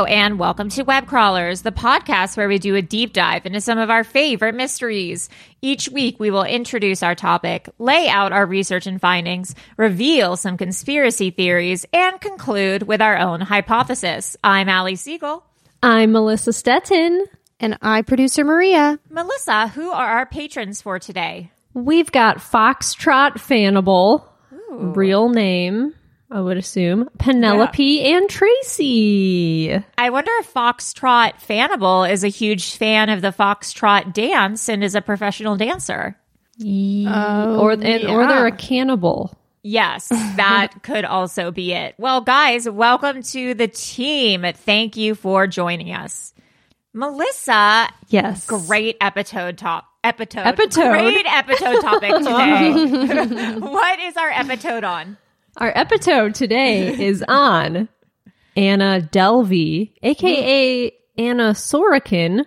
Hello, and welcome to Web Crawlers, the podcast where we do a deep dive into some of our favorite mysteries. Each week, we will introduce our topic, lay out our research and findings, reveal some conspiracy theories, and conclude with our own hypothesis. I'm Allie Siegel. I'm Melissa Stettin. And I, producer Maria. Melissa, who are our patrons for today? We've got Foxtrot Fanable, real name, I would assume, Penelope and Tracy. I wonder if Foxtrot Fanable is a huge fan of the Foxtrot dance and is a professional dancer. Oh, or and, or they're a cannibal. Yes, that could also be it. Well, guys, welcome to the team. Thank you for joining us. Melissa, Yes. great epitode top. Epitode. Epitode. Great epitode topic today. what is our epitode on? Our episode today is on Anna Delvey, aka Anna Sorokin,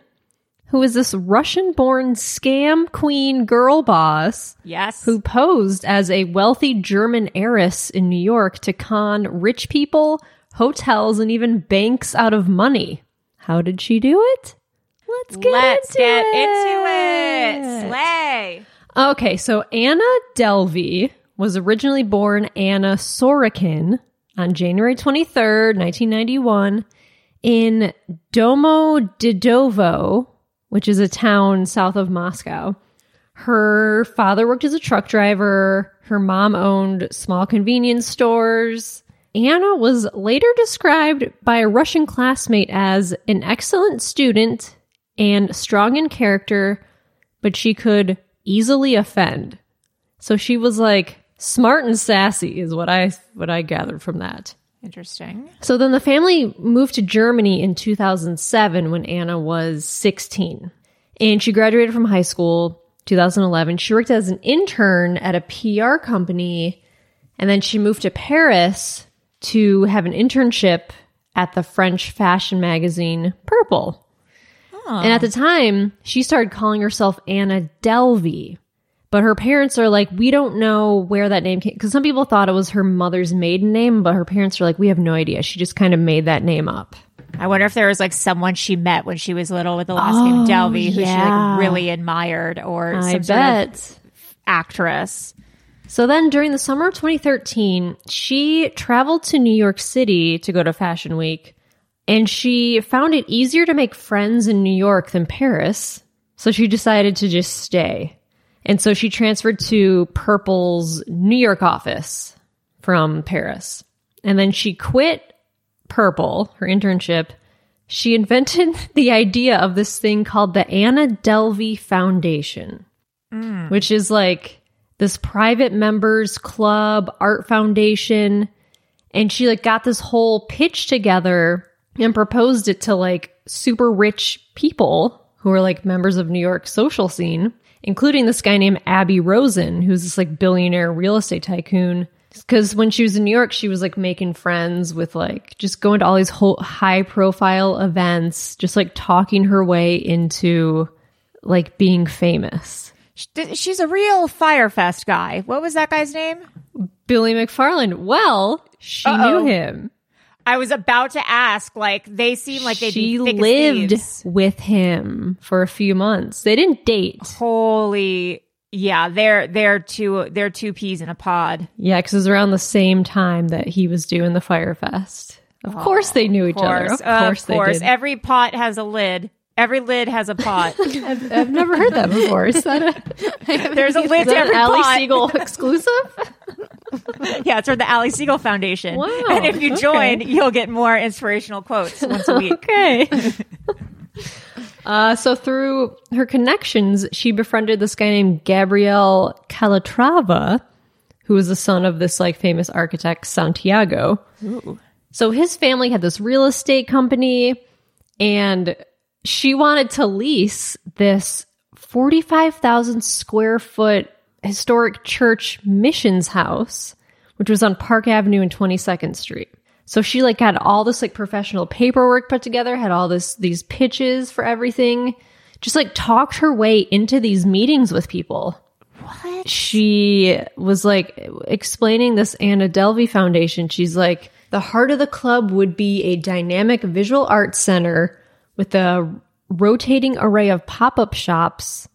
who is this Russian born scam queen girl boss Yes. who posed as a wealthy German heiress in New York to con rich people, hotels, and even banks out of money. How did she do it? Let's get Let's into get it. into it. Slay. Okay, so Anna Delvey was originally born Anna Sorokin on January 23rd, 1991, in Domodedovo, which is a town south of Moscow. Her father worked as a truck driver. Her mom owned small convenience stores. Anna was later described by a Russian classmate as an excellent student and strong in character, but she could easily offend. So she was like smart and sassy is what I what I gathered from that. Interesting. So then the family moved to Germany in 2007 when Anna was 16. And she graduated from high school 2011. She worked as an intern at a PR company and then she moved to Paris to have an internship at the French fashion magazine Purple. And at the time, she started calling herself Anna Delvey. But her parents are like, we don't know where that name came because some people thought it was her mother's maiden name, but her parents are like, we have no idea. She just kind of made that name up. I wonder if there was like someone she met when she was little with the last name oh, Delvey who she like really admired or I some sort of actress. So then during the summer of 2013, she traveled to New York City to go to Fashion Week and she found it easier to make friends in New York than Paris. So she decided to just stay. And so she transferred to Purple's New York office from Paris. And then she quit Purple, her internship. She invented the idea of this thing called the Anna Delvey Foundation, mm. which is like this private members club, art foundation, and she like got this whole pitch together and proposed it to like super rich people who are like members of New York social scene, including this guy named Aby Rosen, who's this like billionaire real estate tycoon. Because when she was in New York, she was like making friends with like just going to all these whole high profile events, just like talking her way into like being famous. She's a real Fyre Fest guy. What was that guy's name? Billy McFarland. Well, she Uh-oh. knew him. I was about to ask. Like they seem like they'd she lived with him for a few months. They didn't date. Holy, yeah, they're they're two they're two peas in a pod. Yeah, because it was around the same time that he was doing the Fyre Fest. Of course, they knew each Of other. course, Of course, of they course. Every pot has a lid. Every lid has a pot. I've, I've never heard that before. Is that, a, There's a lid is to that every an Allie pot. Siegel exclusive? yeah, it's for the Allie Siegel Foundation. Wow, And if you okay. join, you'll get more inspirational quotes once a week. okay. Uh, so through her connections, she befriended this guy named Gabriel Calatrava, who was the son of this like famous architect Santiago. Ooh. So his family had this real estate company, and she wanted to lease this forty-five thousand square foot historic church missions house, which was on Park Avenue and Twenty Second Street. So she like had all this like professional paperwork put together, had all this these pitches for everything, just like talked her way into these meetings with people. What? She was like explaining this Anna Delvey Foundation. She's like, the heart of the club would be a dynamic visual arts center with a rotating array of pop-up shops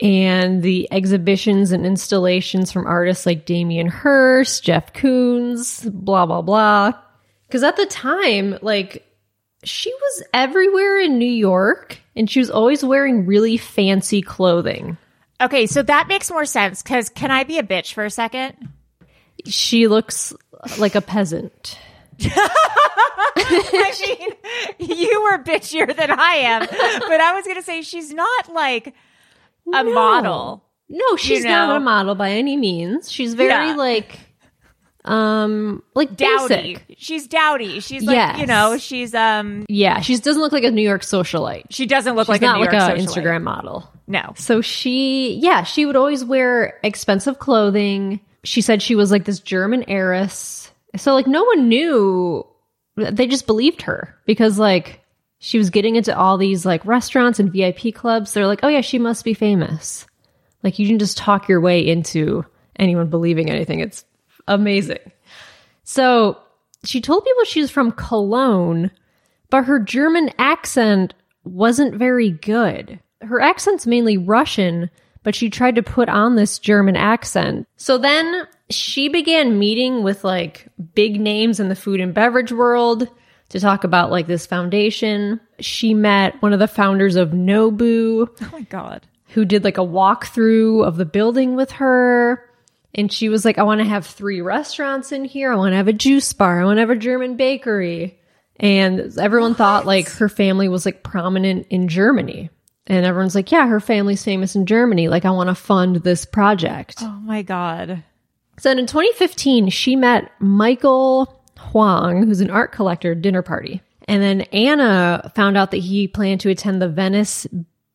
and the exhibitions and installations from artists like Damien Hirst, Jeff Koons, blah blah blah. Because at the time, like she was everywhere in New York, and she was always wearing really fancy clothing. Okay, so that makes more sense because can I be a bitch for a second? She looks like a peasant. I mean, you were bitchier than I am, but I was going to say she's not like a No. model. No, she's You not a model by any means. She's very Yeah. like, um, like Dowdy. basic. She's dowdy. She's like, Yes. you know, she's um Yeah, she doesn't look like a New York socialite. she doesn't look She's like not a New like York. Instagram model. No. So she, yeah, she would always wear expensive clothing. She said she was like this German heiress. So like no one knew. They just believed her because like she was getting into all these like restaurants and VIP clubs. They're like, oh yeah, she must be famous. Like you can just talk your way into anyone believing anything. It's amazing. So she told people she was from Cologne, but her German accent wasn't very good. Her accent's mainly Russian, but she tried to put on this German accent. So then she began meeting with like big names in the food and beverage world to talk about like this foundation. She met one of the founders of Nobu Oh my god. who did like a walkthrough of the building with her. And she was like, I want to have three restaurants in here. I want to have a juice bar. I want to have a German bakery. And everyone thought like her family was like prominent in Germany. And everyone's like, yeah, her family's famous in Germany. Like, I want to fund this project. Oh my god. So then in 2015, she met Michael Huang, who's an art collector, dinner party. And then Anna found out that he planned to attend the Venice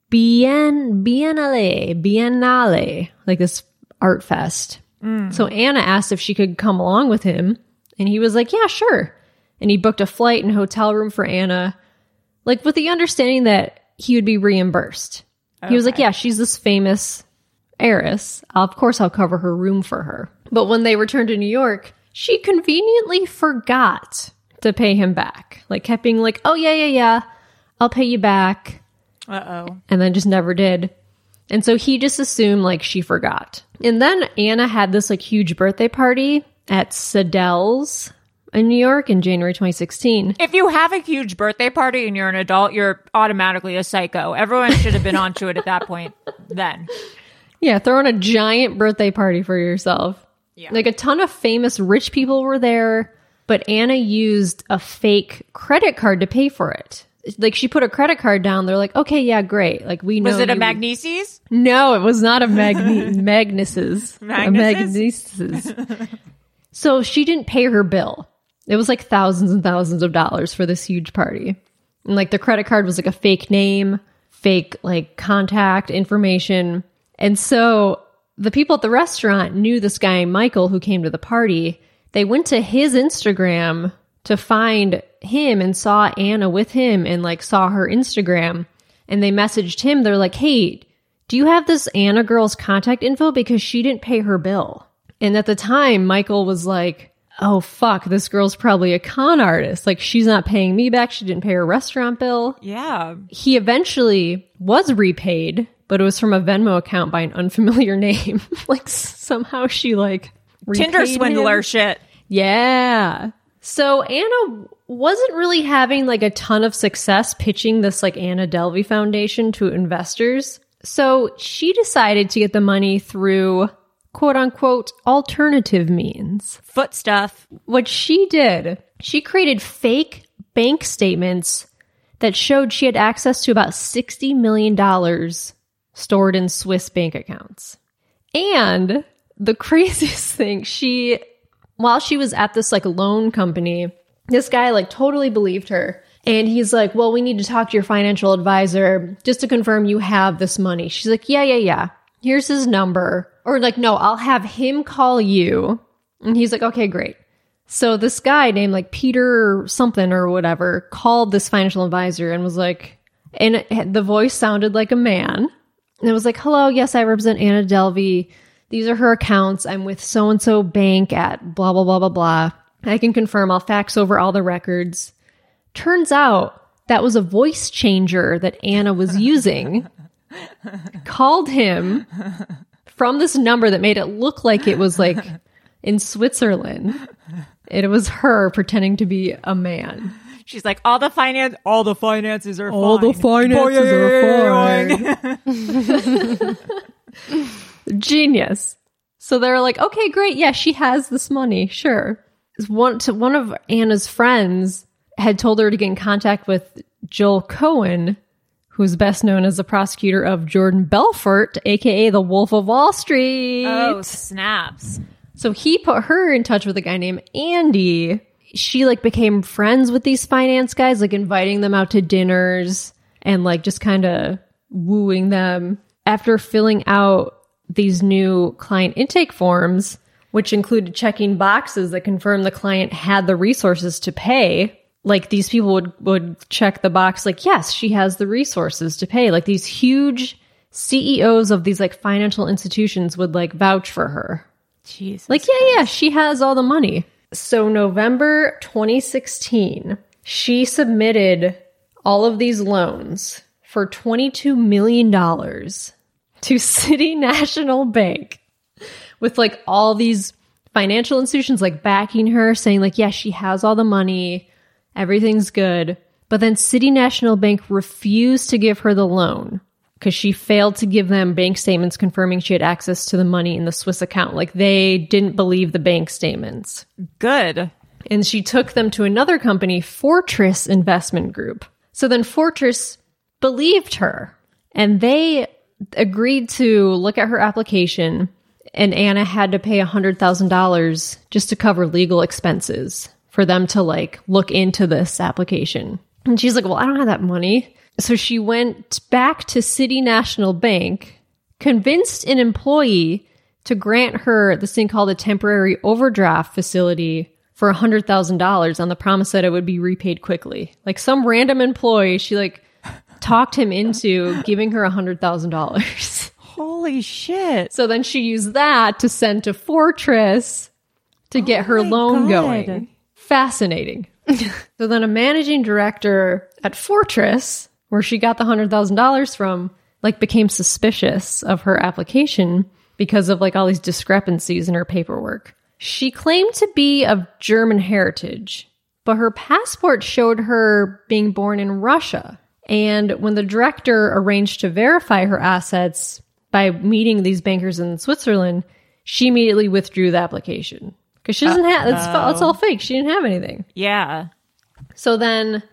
Bien Biennale, Biennale, like this art fest. Mm. So Anna asked if she could come along with him, and he was like, "Yeah, sure." And he booked a flight and hotel room for Anna, like with the understanding that he would be reimbursed. He was like, "Yeah, she's this famous heiress. Of course, I'll cover her room for her." But when they returned to New York, she conveniently forgot to pay him back. Like kept being like, "Oh yeah, yeah, yeah, I'll pay you back." Uh oh. and then just never did. And so he just assumed like she forgot. And then Anna had this like huge birthday party at Sadelle's in New York in January 2016. If you have a huge birthday party and you're an adult, you're automatically a psycho. Everyone should have been onto it at that point then. Yeah, throwing a giant birthday party for yourself. Yeah. Like a ton of famous rich people were there, but Anna used a fake credit card to pay for it. like she put a credit card down. They're like, okay, yeah, great. Like we know. Was it a Magneses? No, it was not a Magne- Magnus's. A Magnus's? Magnus's. so she didn't pay her bill. It was like thousands and thousands of dollars for this huge party. And like the credit card was like a fake name, fake like contact information. And so the people at the restaurant knew this guy, Michael, who came to the party. They went to his Instagram to find him and saw Anna with him and like saw her Instagram. And they messaged him. They're like, hey, do you have this Anna girl's contact info? Because she didn't pay her bill. And at the time, Michael was like, oh, fuck, this girl's probably a con artist. Like, she's not paying me back. She didn't pay her restaurant bill. Yeah. He eventually was repaid, but it was from a Venmo account by an unfamiliar name. like, somehow she, like, him. swindler shit. Yeah. So Anna wasn't really having like a ton of success pitching this like Anna Delvey Foundation to investors. So she decided to get the money through quote unquote alternative means. Foot stuff. What she did, she created fake bank statements that showed she had access to about $60 million stored in Swiss bank accounts. And the craziest thing, she, while she was at this like loan company, this guy like totally believed her. And he's like, well, we need to talk to your financial advisor just to confirm you have this money. She's like, yeah, yeah, yeah. Here's his number. Or like, no, I'll have him call you. And he's like, okay, great. So this guy named like Peter something or whatever called this financial advisor and was like, and the voice sounded like a man. And it was like, hello, yes, I represent Anna Delvey. These are her accounts. I'm with so and so bank at blah, blah, blah, blah, blah. I can confirm I'll fax over all the records. Turns out that was a voice changer that Anna was using. Called him from this number that made it look like it was like in Switzerland. It was her pretending to be a man. She's like, all the finance, all the finances are All the fine. finances are fine. Genius. So they're like, okay, great. Yeah, she has this money. Sure. One, to, one of Anna's friends had told her to get in contact with Joel Cohen, who's best known as the prosecutor of Jordan Belfort, aka the Wolf of Wall Street. Oh, snaps. So he put her in touch with a guy named Andy. She like became friends with these finance guys, like inviting them out to dinners and like just kind of wooing them. After filling out these new client intake forms, which included checking boxes that confirmed the client had the resources to pay, like these people would would check the box like yes, she has the resources to pay. Like these huge CEOs of these like financial institutions would like vouch for her. Jesus. Like, yeah, yeah, she has all the money. So, November 2016, she submitted all of these loans for $22 million to City National Bank with like all these financial institutions like backing her, saying, like, yeah, she has all the money, everything's good. But then City National Bank refused to give her the loan because she failed to give them bank statements confirming she had access to the money in the Swiss account. Like they didn't believe the bank statements. Good. And she took them to another company, Fortress Investment Group. So then Fortress believed her and they agreed to look at her application and Anna had to pay $100,000 just to cover legal expenses for them to like look into this application. And she's like, well, I don't have that money. So she went back to City National Bank, convinced an employee to grant her this thing called a temporary overdraft facility for $100,000 on the promise that it would be repaid quickly. Like some random employee, she like talked him into giving her $100,000. Holy shit. So then she used that to send to Fortress to get her oh loan God. going. Fascinating. so then a managing director at Fortress, where she got the $100,000 from, like became suspicious of her application because of like all these discrepancies in her paperwork. She claimed to be of German heritage, but her passport showed her being born in Russia. And when the director arranged to verify her assets by meeting these bankers in Switzerland, she immediately withdrew the application because she doesn't uh, have it's, all oh. fake. She didn't have anything. Yeah. So then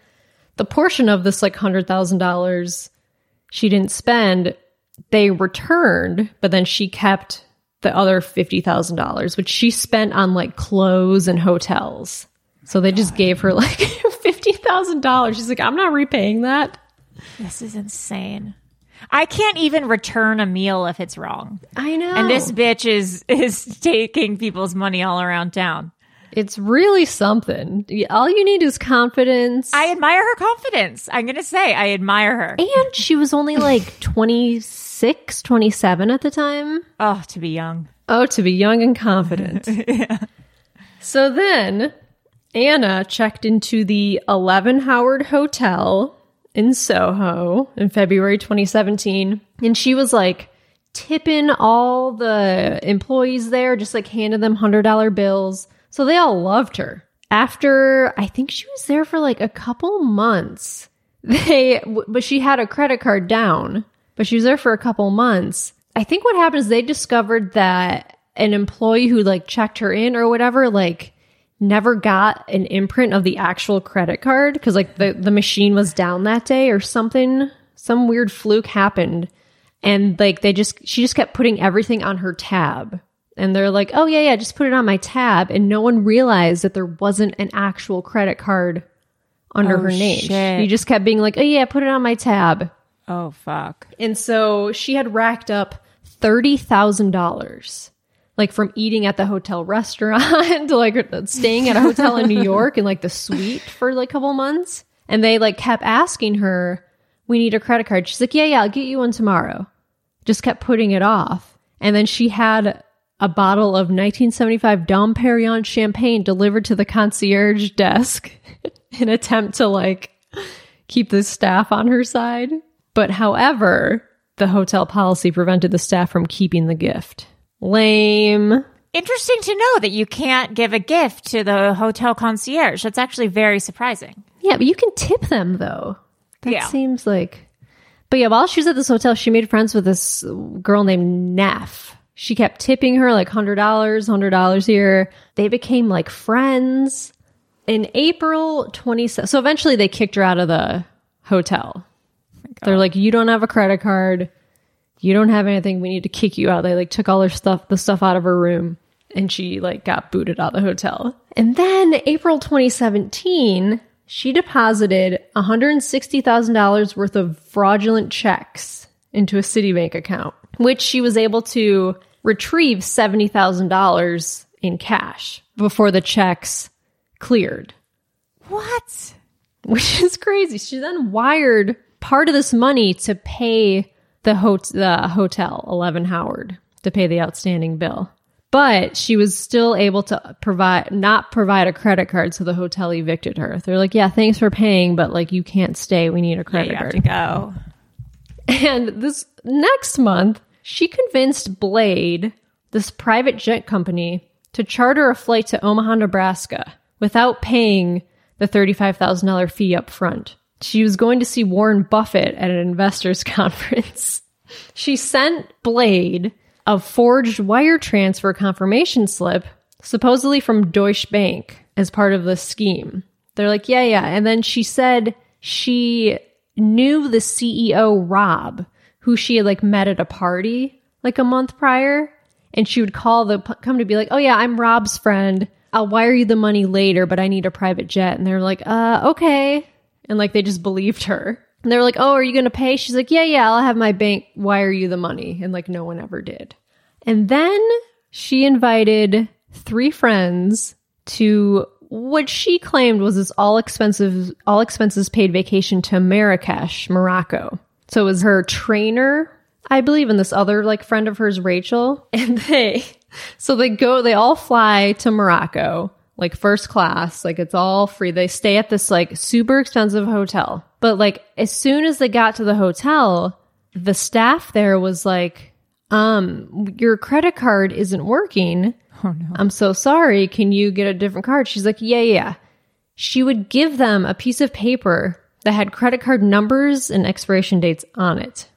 the portion of this like $100,000 she didn't spend, they returned, but then she kept the other $50,000, which she spent on like clothes and hotels. So they just gave her like $50,000. She's like, I'm not repaying that. This is insane. I can't even return a meal if it's wrong. I know. And this bitch is is taking people's money all around town. It's really something. All you need is confidence. I admire her confidence. I'm going to say I admire her. and she was only like 26, 27 at the time. Oh, to be young. Oh, to be young and confident. yeah. So then Anna checked into the 11 Howard Hotel in Soho in February 2017. And she was like tipping all the employees there, just like handed them $100 bills. So they all loved her. After, I think she was there for like a couple months. They, but she had a credit card down, but she was there for a couple months. I think what happened is they discovered that an employee who like checked her in or whatever, like never got an imprint of the actual credit card because like the, the machine was down that day or something. Some weird fluke happened. And like they just, she just kept putting everything on her tab. And they're like, oh yeah, yeah, just put it on my tab. And no one realized that there wasn't an actual credit card under Oh, her name. shit. She just kept being like, oh yeah, put it on my tab. Oh, fuck. And so she had racked up $30,000 like from eating at the hotel restaurant to like staying at a hotel in New York and like the suite for like a couple months. And they like kept asking her, we need a credit card. She's like, yeah, yeah, I'll get you one tomorrow. Just kept putting it off. And then she had a bottle of 1975 Dom Perignon champagne delivered to the concierge desk in attempt to like keep the staff on her side. But however, the hotel policy prevented the staff from keeping the gift. Lame. Interesting to know that you can't give a gift to the hotel concierge. That's actually very surprising. Yeah, but you can tip them though. That Yeah. seems like. But yeah, while she was at this hotel, she made friends with this girl named Neff. She kept tipping her like $100, $100 here. They became like friends. In April 20, so eventually they kicked her out of the hotel. They're like, you don't have a credit card. You don't have anything. We need to kick you out. They like took all her stuff, the stuff out of her room, and she like got booted out of the hotel. And then April 2017, she deposited $160,000 worth of fraudulent checks into a Citibank account, which she was able to retrieve $70,000 in cash before the checks cleared What? which is crazy. She then wired part of this money to pay the, hot- the hotel, 11 Howard, to pay the outstanding bill. But she was still able to provide, not provide a credit card, so the hotel evicted her. They're like, yeah, thanks for paying, but like you can't stay. We need a credit you have card. to go. And this next month, she convinced Blade, this private jet company, to charter a flight to Omaha, Nebraska without paying the $35,000 fee up front. She was going to see Warren Buffett at an investors conference. She sent Blade a forged wire transfer confirmation slip, supposedly from Deutsche Bank, as part of the scheme. They're like, yeah, yeah. And then she said she knew the CEO, Rob, who she had like met at a party like a month prior. And she would call the come to be like, oh, yeah, I'm Rob's friend. I'll wire you the money later, but I need a private jet. And they're like, uh, okay. And like they just believed her. And they were like, oh, are you going to pay? She's like, yeah, yeah, I'll have my bank wire you the money. And like no one ever did. And then she invited three friends to what she claimed was this all expenses all expenses paid vacation to Marrakesh, Morocco. So it was her trainer, I believe, and this other like friend of hers, Rachel. And they, so they go, they all fly to Morocco, like first class, like it's all free. They stay at this like super expensive hotel. But like as soon as they got to the hotel, the staff there was like, um, your credit card isn't working. Oh no. I'm so sorry. Can you get a different card? She's like, yeah, yeah. She would give them a piece of paper that had credit card numbers and expiration dates on it.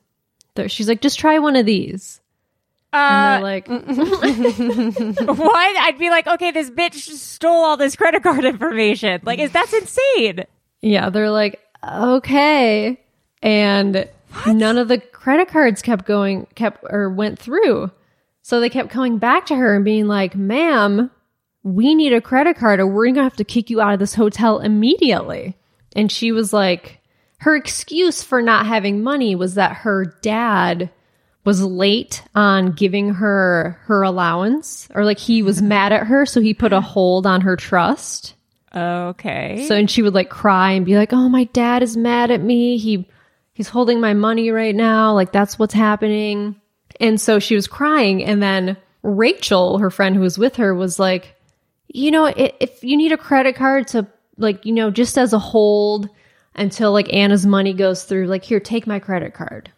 She's like, just try one of these. And Uh, they're like, what? I'd be like, okay, this bitch stole all this credit card information. Like, is that's insane? yeah, they're like, okay. And none of the credit cards kept going, kept or went through. So they kept coming back to her and being like, ma'am, we need a credit card or we're going to have to kick you out of this hotel immediately. And she was like, her excuse for not having money was that her dad was late on giving her her allowance or like he was mad at her so he put a hold on her trust. Okay. So and she would like cry and be like, "Oh, my dad is mad at me. He he's holding my money right now. Like that's what's happening." And so she was crying and then Rachel, her friend who was with her was like, "You know, if you need a credit card to like, you know, just as a hold until like Anna's money goes through, like here, take my credit card."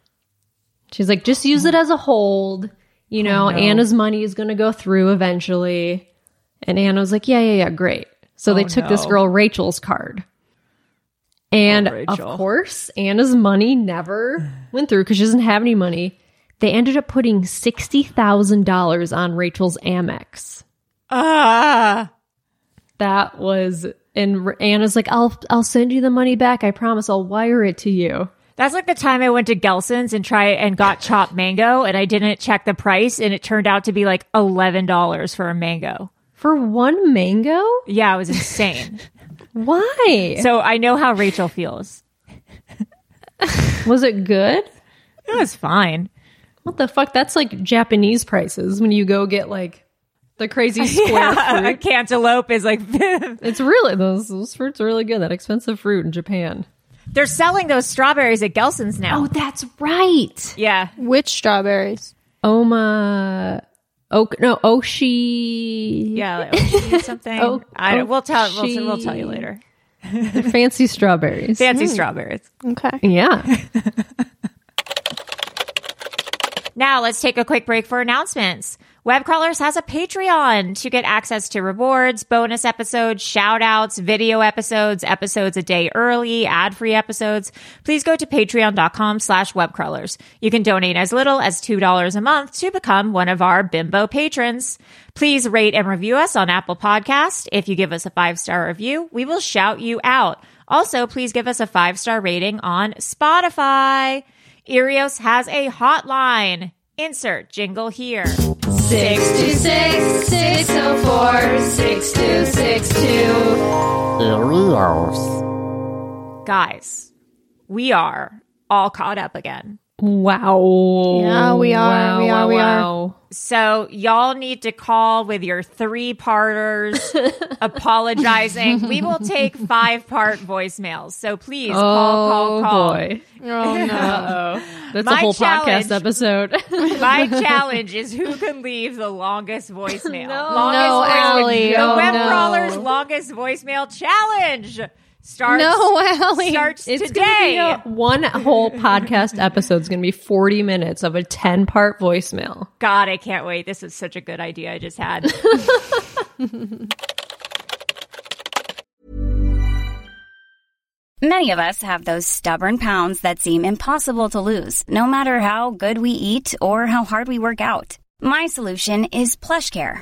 She's like, "Just use it as a hold. You know, Anna's money is going to go through eventually." And Anna was like, "Yeah, yeah, yeah, great." So they Oh, took this girl Rachel's card. And Oh, Rachel. of course, Anna's money never went through because she doesn't have any money. They ended up putting $60,000 on Rachel's Amex. ah. That was and Anna's like, "I'll I'll send you the money back. I promise I'll wire it to you." That's like the time I went to Gelson's and try and got chopped mango and I didn't check the price and it turned out to be like $11 for a mango. For one mango? Yeah, it was insane. Why? so I know how Rachel feels. was it good? It was fine. What the fuck? That's like Japanese prices when you go get like the crazy square Yeah, a cantaloupe is like It's really those those fruits are really good. That expensive fruit in Japan. they're selling those strawberries at Gelson's now. Oh, that's right. yeah. Which strawberries? Oma, oh no, Oshi. Yeah, like Oshi something. Oh, I don't, we'll tell we'll, we'll tell you later. They're fancy strawberries. Fancy hmm. strawberries. Okay. yeah. Now let's take a quick break for announcements. Webcrawlers has a Patreon to get access to rewards, bonus episodes, shout outs, video episodes, episodes a day early, ad free episodes. Please go to patreon.com slash webcrawlers. You can donate as little as $2 a month to become one of our bimbo patrons. Please rate and review us on Apple Podcast. If you give us a five star review, we will shout you out. Also, please give us a five star rating on Spotify. Earios has a hotline. Insert jingle here. 626 604 6262. Guys, we are all caught up again. Wow. Yeah, we are, we are, we are. wow. So y'all need to call with your three parters apologizing. We will take five part voicemails. So please call, call, Oh call. boy. Oh no. That's My a whole podcast episode. My challenge is who can leave the longest voicemail. No. longest No, voicemail. Allie. The Oh, web no. crawler's longest voicemail challenge starts No, Allie. starts It's today. gonna be a- one whole podcast episode is going to be 40 minutes of a 10 part voicemail. God, I can't wait. This is such a good idea I just had. Many of us have those stubborn pounds that seem impossible to lose, no matter how good we eat or how hard we work out. My solution is PlushCare.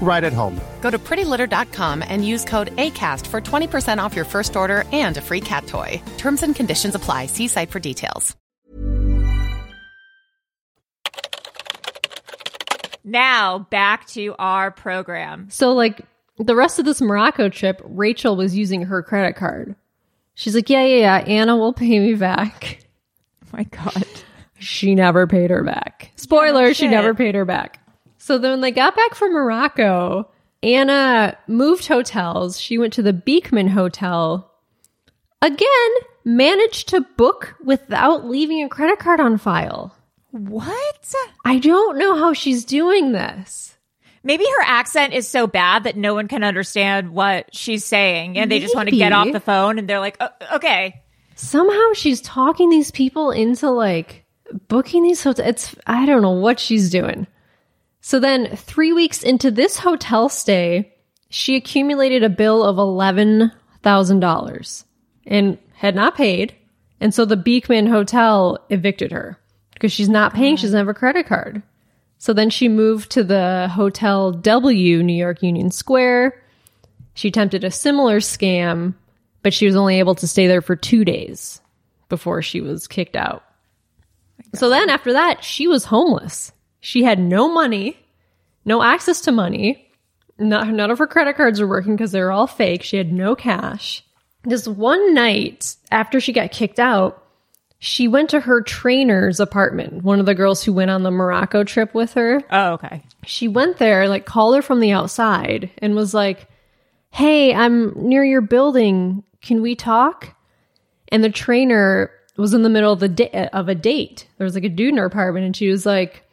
right at home. Go to prettylitter.com and use code ACAST for 20% off your first order and a free cat toy. Terms and conditions apply. See site for details. Now, back to our program. So, like, the rest of this Morocco trip, Rachel was using her credit card. She's like, yeah, yeah, yeah, Anna will pay me back. Oh my God. She never paid her back. Spoiler, yeah, she never paid her back. So then when they got back from Morocco, Anna moved hotels. She went to the Beekman Hotel. Again, managed to book without leaving a credit card on file. What? I don't know how she's doing this. Maybe her accent is so bad that no one can understand what she's saying and they just want to get off the phone and they're like, "Uh, okay. Somehow she's talking these people into like booking these hotels. It's, I don't know what she's doing. So then, three weeks into this hotel stay, she accumulated a bill of $11,000 and had not paid. And so the Beekman Hotel evicted her because she's not paying. She doesn't have a credit card. So then she moved to the Hotel W, New York Union Square. She attempted a similar scam, but she was only able to stay there for two days before she was kicked out. So then after that, she was homeless. She had no money, no access to money. Not, none of her credit cards were working because they were all fake. She had no cash. This one night after she got kicked out, she went to her trainer's apartment, one of the girls who went on the Morocco trip with her. Oh, okay. She went there, like, called her from the outside and was like, Hey, I'm near your building. Can we talk? And the trainer was in the middle of the da- of a date. There was like a dude in her apartment, and she was like,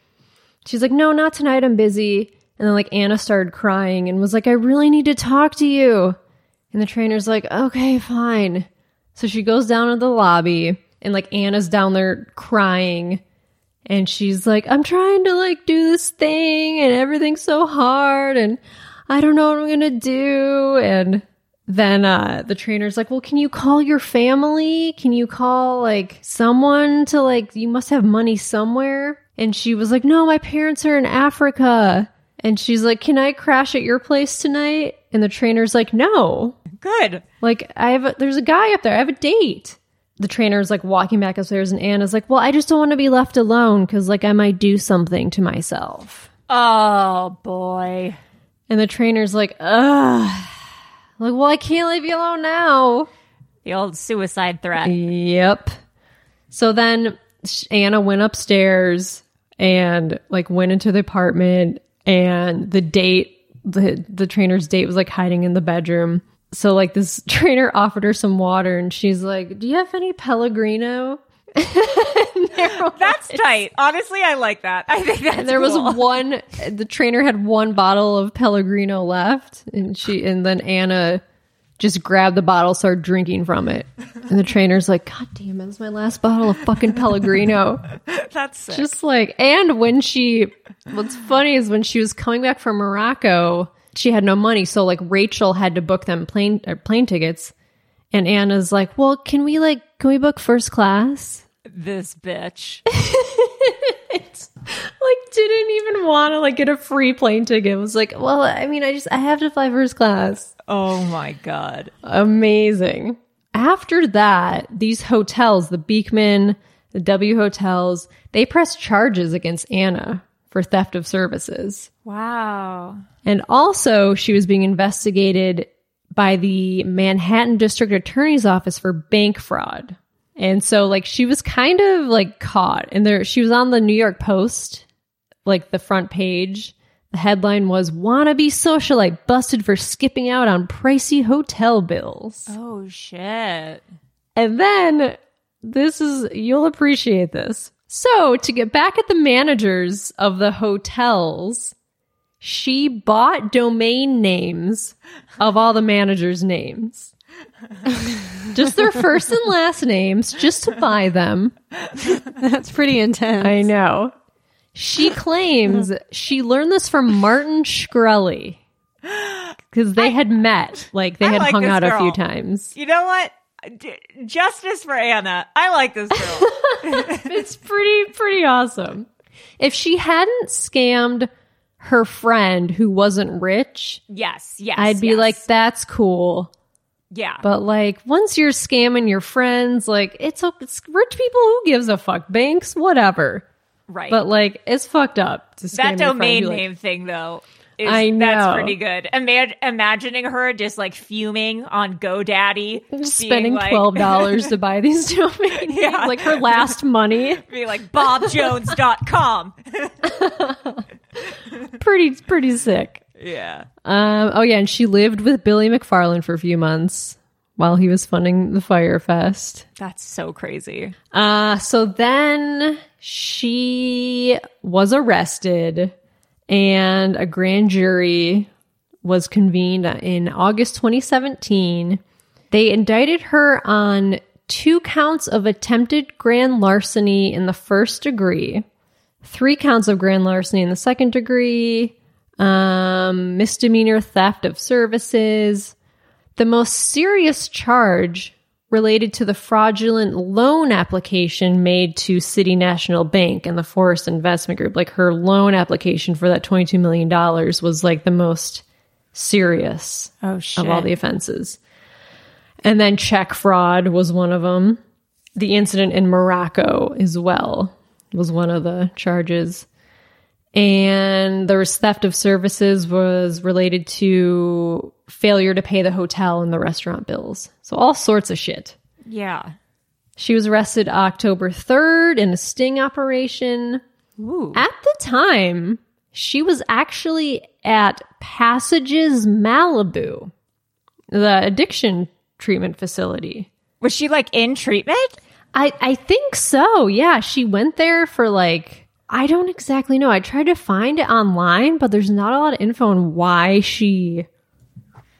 she's like, no, not tonight. I'm busy. And then like Anna started crying and was like, I really need to talk to you. And the trainer's like, okay, fine. So she goes down to the lobby, and like Anna's down there crying. And she's like, I'm trying to like do this thing and everything's so hard and I don't know what I'm going to do. And then uh, the trainer's like, well, can you call your family? Can you call like someone to like, you must have money somewhere. And she was like, no, my parents are in Africa. And she's like, can I crash at your place tonight? And the trainer's like, no, Good. like I have, a, there's a guy up there. I have a date. The trainer's like walking back upstairs, and Anna's like, "Well, I just don't want to be left alone because like I might do something to myself." Oh, boy. And the trainer's like, "Ugh." Like, well, I can't leave you alone now. The old suicide threat. Yep. So then Anna went upstairs and like went into the apartment and the date the the trainer's date was like hiding in the bedroom. So like this trainer offered her some water and she's like, "Do you have any Pellegrino?" That's tight. Honestly, I like that. I think that's And there was one the trainer had one bottle of Pellegrino left and she and then Anna just grabbed the bottle started drinking from it. And the trainer's like, "God damn, was my last bottle of fucking Pellegrino." That's sick. Just like, and when she, what's funny is when she was coming back from Morocco, she had no money. So like Rachel had to book them plane, uh, plane tickets. And Anna's like, well, can we like, can we book first class? This bitch. Like, didn't even want to like get a free plane ticket. It was like, well, I mean, I just, I have to fly first class. Oh my god. Amazing. After that, these hotels, the Beekman, the W hotels, they pressed charges against Anna for theft of services. Wow. And also, she was being investigated by the Manhattan District Attorney's Office for bank fraud. And so, like, she was kind of like caught. And there, she was on the New York Post, like the front page. The headline was Wannabe Socialite Busted for Skipping Out on Pricey Hotel Bills. Oh shit. And then this is, you'll appreciate this. So, to get back at the managers of the hotels, she bought domain names of all the managers' names. just their first and last names, just to buy them. That's pretty intense. I know. She claims she learned this from Martin Shkreli because they had met, like they I had like hung this out a few times. You know what? D- justice for Anna. I like this girl. it's pretty pretty awesome. If she hadn't scammed her friend who wasn't rich, yes, yes. I'd be yes. like, that's cool. Yeah. But like, once you're scamming your friends, like it's, it's rich people who gives a fuck. Banks, whatever. Right. But like, it's fucked up. to that scam your friend domain like- name thing, though, is, I know. that's pretty good. Ima- imagining her just like fuming on GoDaddy, spending like- twelve dollars to buy these domain names, like her last money. Be like bobjones.com. Pretty, pretty sick. Yeah. Um, oh yeah, and she lived with Billy McFarland for a few months while he was funding the Fyre Fest. That's so crazy. Uh, so then she was arrested and a grand jury was convened in August 2017. They indicted her on two counts of attempted grand larceny in the first degree, three counts of grand larceny in the second degree, um, misdemeanor theft of services. The most serious charge related to the fraudulent loan application made to City National Bank and the Fortress Investment Group. Like her loan application for that $22 million was like the most serious Oh shit. of all the offenses. And then check fraud was one of them. The incident in Morocco as well was one of the charges. And there was theft of services was related to failure to pay the hotel and the restaurant bills. So all sorts of shit. yeah. She was arrested October 3rd in a sting operation. Ooh. At the time, she was actually at Passages Malibu, the addiction treatment facility. Was she like in treatment? I, I think so. Yeah. She went there for like, I don't exactly know. I tried to find it online, but there's not a lot of info on why she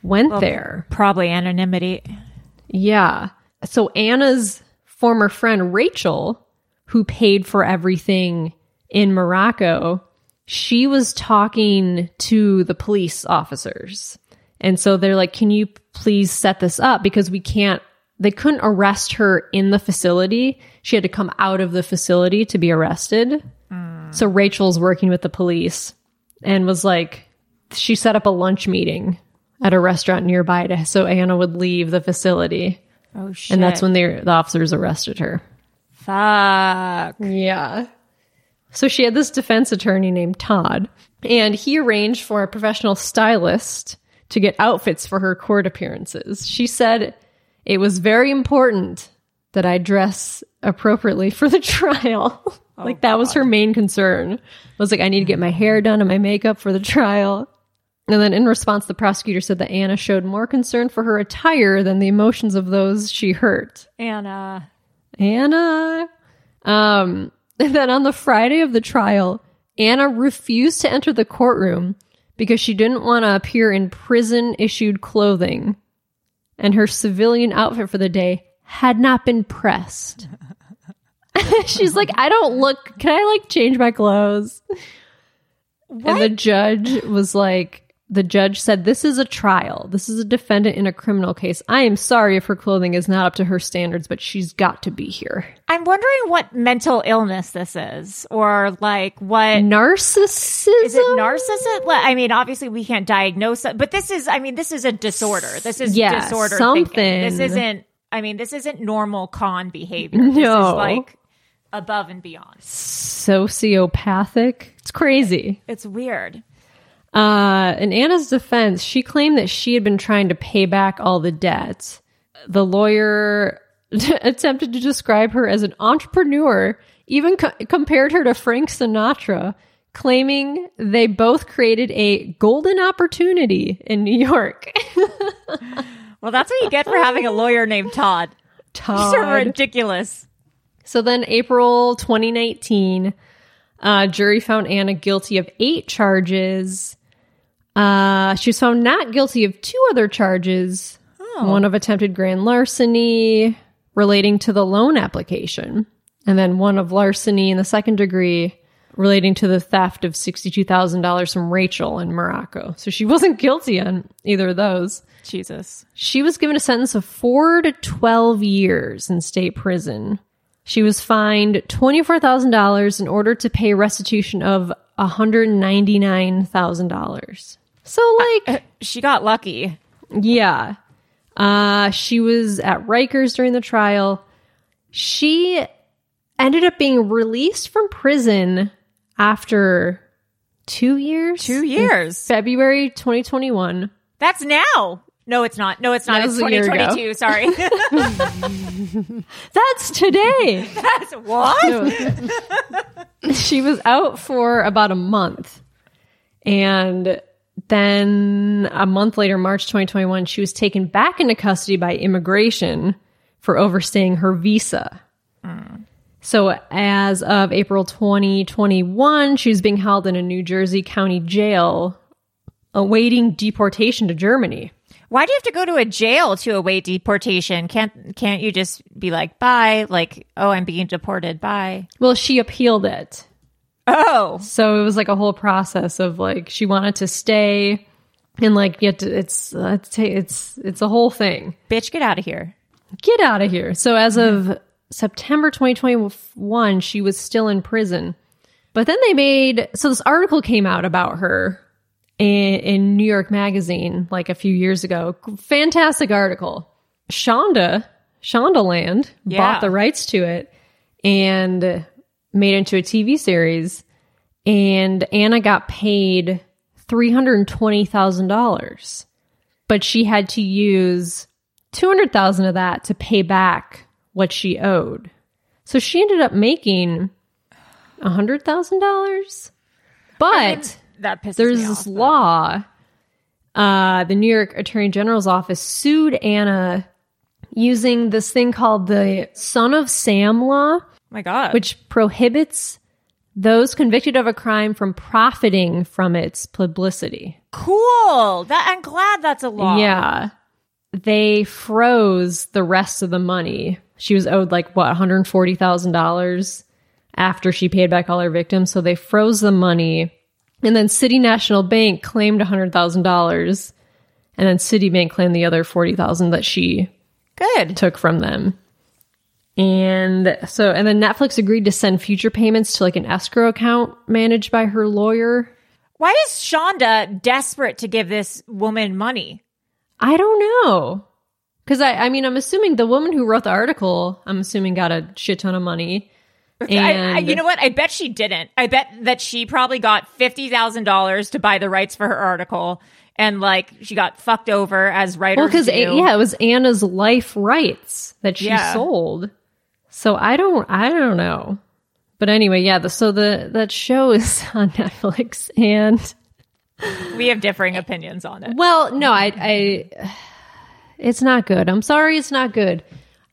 went there. Probably anonymity. Yeah. So Anna's former friend Rachel, who paid for everything in Morocco, she was talking to the police officers. And so they're like, can you please set this up? Because we can't, they couldn't arrest her in the facility. She had to come out of the facility to be arrested. So Rachel's working with the police and was like, she set up a lunch meeting at a restaurant nearby to, so Anna would leave the facility. Oh shit. And that's when they, the officers arrested her. Fuck. Yeah. So she had this defense attorney named Todd, and he arranged for a professional stylist to get outfits for her court appearances. She said it was very important that I dress appropriately for the trial. Like that was her main concern. Was like I need to get my hair done and my makeup for the trial. And then in response the prosecutor said that Anna showed more concern for her attire than the emotions of those she hurt. Anna. Anna. Um, and then on the Friday of the trial, Anna refused to enter the courtroom because she didn't want to appear in prison issued clothing. And her civilian outfit for the day had not been pressed. She's like, I don't look, can I like change my clothes? And the judge was like, the judge said, This is a trial. This is a defendant in a criminal case. I am sorry if her clothing is not up to her standards, but she's got to be here. I'm wondering what mental illness this is, or like what Narcissism? is it narcissism? I mean, obviously we can't diagnose it, but this is, I mean, this is a disorder. This is Yeah, disorder something. thinking. This isn't. I mean, this isn't normal con behavior. This is No. like above and beyond. Sociopathic. It's crazy. It's weird. Uh, in Anna's defense, she claimed that she had been trying to pay back all the debts. The lawyer attempted to describe her as an entrepreneur, even co- compared her to Frank Sinatra, claiming they both created a golden opportunity in New York. Well, that's what you get for having a lawyer named Todd. Todd. So ridiculous. So then, April 2019, uh, jury found Anna guilty of eight charges. Uh, she was found not guilty of two other charges one of attempted grand larceny relating to the loan application, and then one of larceny in the second degree relating to the theft of $62,000 from Rachel in Morocco. So she wasn't guilty on either of those. Jesus. She was given a sentence of four to 12 years in state prison. She was fined $24,000 in order to pay restitution of $199,000. So, like, She got lucky. yeah. Uh, she was at Rikers during the trial. She ended up being released from prison after two years. Two years. February 2021. That's now. No, it's not. No, it's not. That It's was a year ago. 2022. Sorry. That's today. That's what? she was out for about a month. And then a month later, March 2021, she was taken back into custody by immigration for overstaying her visa. Mm. So, as of April 2021, she was being held in a New Jersey county jail awaiting deportation to Germany. Why do you have to go to a jail to await deportation? Can't can't you just be like, bye? Like, oh, I'm being deported. Bye. Well, she appealed it. Oh, So it was like a whole process of like she wanted to stay and like have to, it's uh, it's it's it's a whole thing. bitch, get out of here. Get out of here. So as of September 2021, she was still in prison. But then they made so this article came out about her in, in New York Magazine like a few years ago. Fantastic article. Shonda, Shondaland Yeah. bought the rights to it and made it into a TV series. And Anna got paid $320,000. But she had to use 200,000 of that to pay back what she owed. So she ended up making $100,000. But That pisses there's me this off. but- law. Uh, the New York Attorney General's office sued Anna using this thing called the Son of Sam law, my God. which prohibits those convicted of a crime from profiting from its publicity. cool. That I'm glad that's a law. Yeah. They froze the rest of the money. She was owed like what, $140,000 after she paid back all her victims. So they froze the money. And then City National Bank claimed $100,000. And then Citibank claimed the other 40,000 that she Good. took from them. And so, and then Netflix agreed to send future payments to like an escrow account managed by her lawyer. Why is Shonda desperate to give this woman money? I don't know. Cause I, I mean, I'm assuming the woman who wrote the article, I'm assuming got a shit ton of money. And I, I, you know what? I bet she didn't. I bet that she probably got fifty thousand dollars to buy the rights for her article, and like she got fucked over as writer. well, cause yeah, it was Anna's life rights that she Yeah. sold. So I don't, I don't know. But anyway, yeah, the, so the, that show is on Netflix and we have differing opinions on it. Well, no, I, I, it's not good. I'm sorry, it's not good.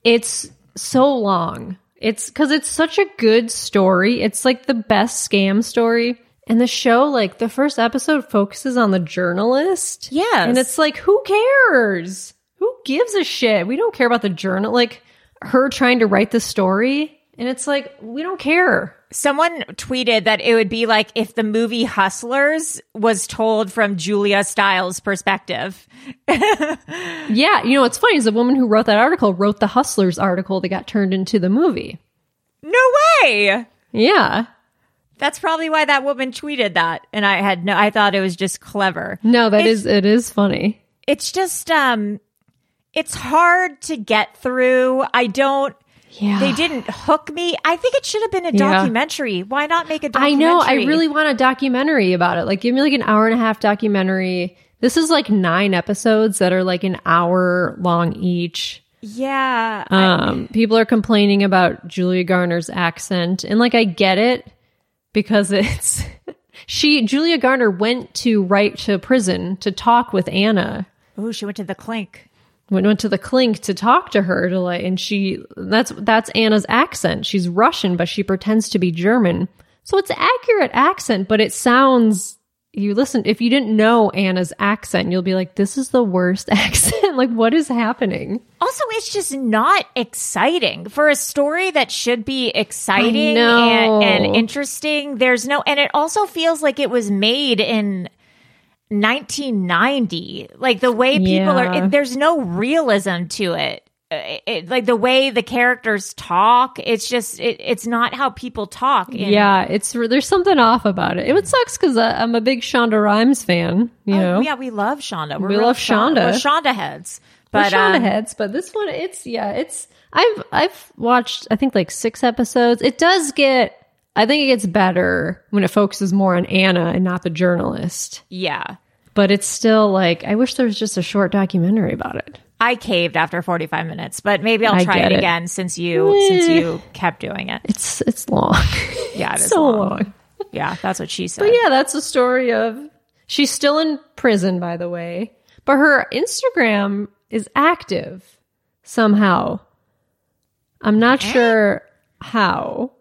It's so long. It's because it's such a good story. It's like the best scam story. And the show, like the first episode, focuses on the journalist. Yes. and it's like, who cares? Who gives a shit? We don't care about the journal. Like her trying to write the story, and it's like we don't care. Someone tweeted that it would be like if the movie Hustlers was told from Julia Stiles' perspective. Yeah, you know what's funny is the woman who wrote that article wrote the Hustlers article that got turned into the movie. No way. Yeah. That's probably why that woman tweeted that. And I had no, I thought it was just clever. No, that It's- is it is funny. It's just, um, it's hard to get through. I don't, Yeah. they didn't hook me. I think it should have been a Yeah. documentary. Why not make a I documentary? I know. I really want a documentary about it. Like, give me like an hour and a half documentary. This is like nine episodes that are like an hour long each. yeah. Um, people are complaining about Julia Garner's accent, and like I get it because it's she. Julia Garner went to write to prison to talk with Anna. oh, she went to the clink. Went went to the clink to talk to her to like and she that's that's Anna's accent. She's Russian but she pretends to be German. So it's accurate accent, but it sounds you listen if you didn't know Anna's accent, you'll be like this is the worst accent. like what is happening? Also, it's just not exciting for a story that should be exciting and, and interesting. There's no, and it also feels like it was made in 1990. Like the way people are, it, there's no realism to it. Uh, It, like the way the characters talk, it's just it, it's not how people talk. yeah, it's there's something off about it. It would sucks cuz I'm a big Shonda Rhimes fan, you Oh, know. yeah, we love Shonda. We're We love Shon- Shonda. Shonda heads. But But Shonda um, heads, but this one, it's yeah, it's I've I've watched I think like six episodes. It does get I think it gets better when it focuses more on Anna and not the journalist. yeah, But it's still like I wish there was just a short documentary about it. I caved after 45 minutes, but maybe I'll try it it. again since you since you kept doing it. It's it's long. Yeah, it is so long. long. Yeah, that's what she said. But yeah, that's the story of she's still in prison, by the way. But her Instagram is active somehow. I'm not sure how.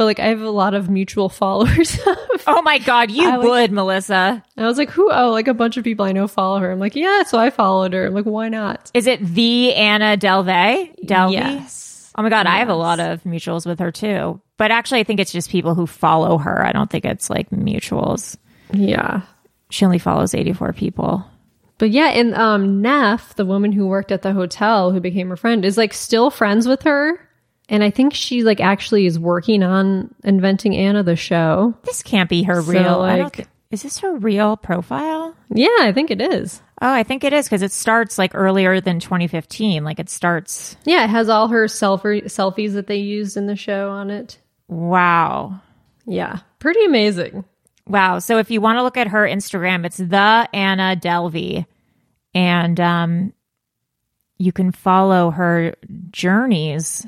But like I have a lot of mutual followers. Oh my god, you I like- would, Melissa. I was like, who oh, like a bunch of people I know follow her. I'm like, yeah, so I followed her. I'm like, why not? Is it the Anna Delvey? Delvey? Yes. Oh my god, I have a lot of mutuals with her too. But actually I think it's just people who follow her. I don't think it's like mutuals. Yeah. She only follows 84 people. But yeah, and um Neff, the woman who worked at the hotel who became her friend, is like still friends with her. And I think she like actually is working on inventing Anna the show. This can't be her So, real. I don't like- thi- is this her real profile? Yeah, I think it is. Oh, I think it is because it starts like earlier than 2015. Like it starts. Yeah, it has all her selfie selfies that they used in the show on it. Wow. Yeah, pretty amazing. Wow. So if you want to look at her Instagram, it's the Anna Delvey. And um, you can follow her journeys.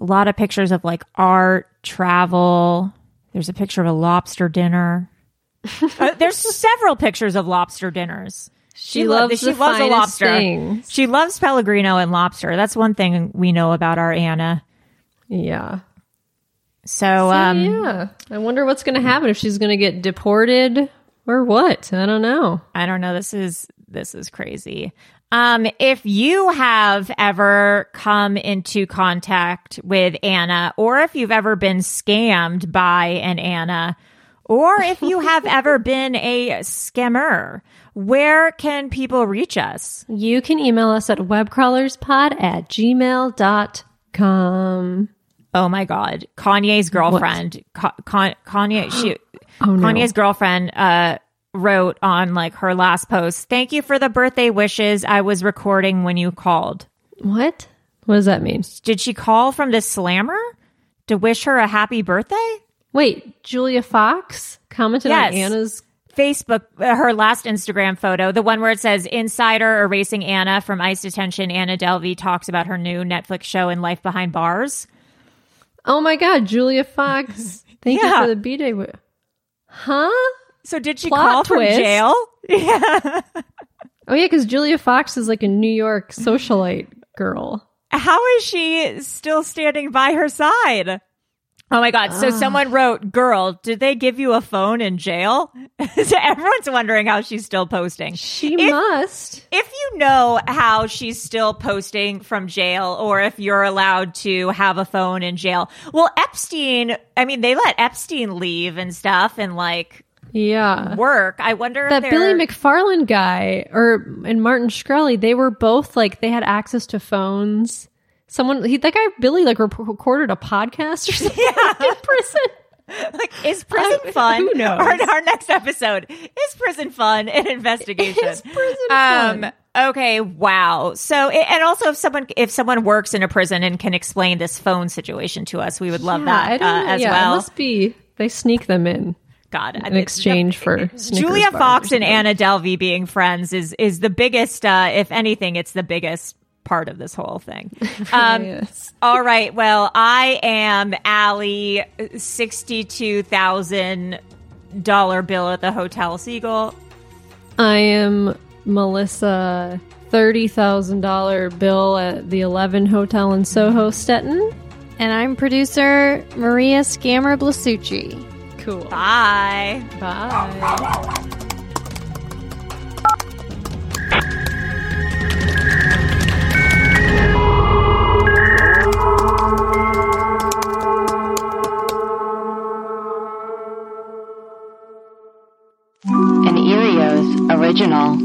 A lot of pictures of like art, travel. There's a picture of a lobster dinner. Uh, there's several pictures of lobster dinners. She lo- loves she the loves a lobster. things. She loves Pellegrino and lobster. That's one thing we know about our Anna. Yeah. So, um, yeah. I wonder what's going to happen if she's going to get deported or what. I don't know. I don't know. This is this is crazy. Um, if you have ever come into contact with Anna, or if you've ever been scammed by an Anna, or if you have ever been a scammer, where can people reach us? You can email us at webcrawlerspod at gmail.com. Oh my God, Kanye's girlfriend, Ka- Ka- Kanye, she, Oh, no. Kanye's girlfriend, uh, wrote on like her last post, "Thank you for the birthday wishes. I was recording when you called." What? What does that mean? Did she call from the slammer to wish her a happy birthday? Wait, Julia Fox commented Yes. on Anna's. Facebook, uh, her last Instagram photo, the one where it says Insider erasing Anna from ICE detention. Anna Delvey talks about her new Netflix show and life behind bars. Oh my God, Julia Fox. Thank you for the B day. Huh? So did she Plot call twist. from jail? Yeah. Oh yeah, because Julia Fox is like a New York socialite girl. How is she still standing by her side? Oh my God. So ah. someone wrote, Girl, did they give you a phone in jail? so everyone's wondering how she's still posting. She If- must. If you know how she's still posting from jail or if you're allowed to have a phone in jail, well, Epstein, I mean, they let Epstein leave and stuff and like Yeah. work. I wonder That Billy McFarland guy or and Martin Shkreli, they were both like they had access to phones. Someone he that guy Billy like rep- recorded a podcast or something yeah. in prison. like, is prison I- fun? who knows? Our, our next episode is prison fun and investigation. Is prison um, fun? Okay, wow. So, and also, if someone if someone works in a prison and can explain this phone situation to us, we would love Yeah, that uh, as yeah, It well. must be they sneak them in God, in exchange for Snickers Julia bars Fox and. Anna Delvey being friends is is the biggest. Uh, if anything, it's the biggest part of this whole thing. Um, Yes. All right. Well, I am Allie, sixty-two thousand dollar bill at the Hotel Seagull. I am Melissa thirty thousand dollar bill at the Eleven Hotel in Soho, Stetton. And I'm producer Maria Scammer Blasucci. Cool. Bye. Bye. An Earios original.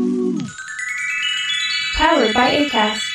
Powered by ACAST.